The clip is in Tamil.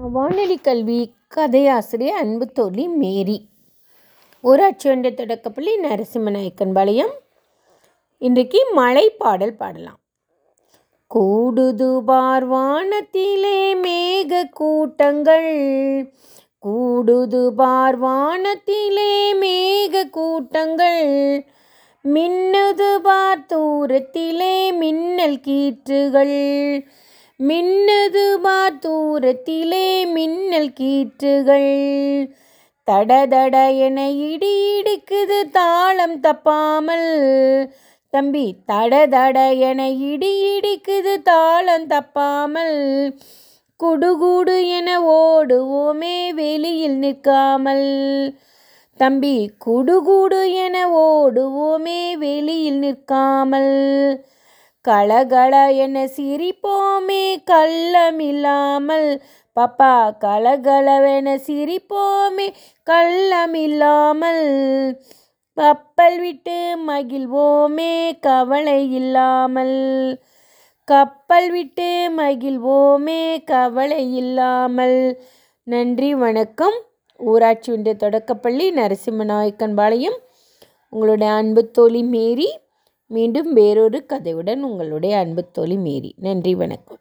வானொலி கல்வி கதையாசிரியர் அன்பு தோழி மேரி. ஊராட்சி ஒன்றிய தொடக்கப்பள்ளி நரசிம்மநாயக்கன்பாளையம் இன்றைக்கு மழை பாடல் பாடலாம். கூடுது பார்வானத்திலே மேக கூட்டங்கள். கூடுது பார்வானத்திலே மேக கூட்டங்கள். மின்னுது பார் தூரத்திலே மின்னல் கீற்றுகள். மின்னுது பார் தூரத்திலே மின்னல் கீற்றுகள். தட என இடி இடிக்குது தாளம் தப்பாமல். தம்பி தடதட தட என இடி இடிக்குது தாளம் தப்பாமல். குடுகுடு என ஓடுவோமே வெளியில் நிற்காமல். தம்பி குடுகுடு என ஓடுவோமே வெளியில் நிற்காமல். கலகல என சிரிப்போமே கள்ளமில்லாமல். பாப்பா கலகலவென சிரிப்போமே கள்ளமில்லாமல். கப்பல் விட்டு மகிழ்வோமே கவலை இல்லாமல் கப்பல் விட்டு மகிழ்வோமே கவலை இல்லாமல் நன்றி வணக்கம். ஊராட்சி ஒன்றிய தொடக்கப்பள்ளி நரசிம்மநாயக்கன்பாளையம் உங்களுடைய அன்பு தோழி மேரி மீண்டும் வேறொரு கதையுடன் உங்களுடைய அன்பு தோழி மேரி நன்றி வணக்கம்.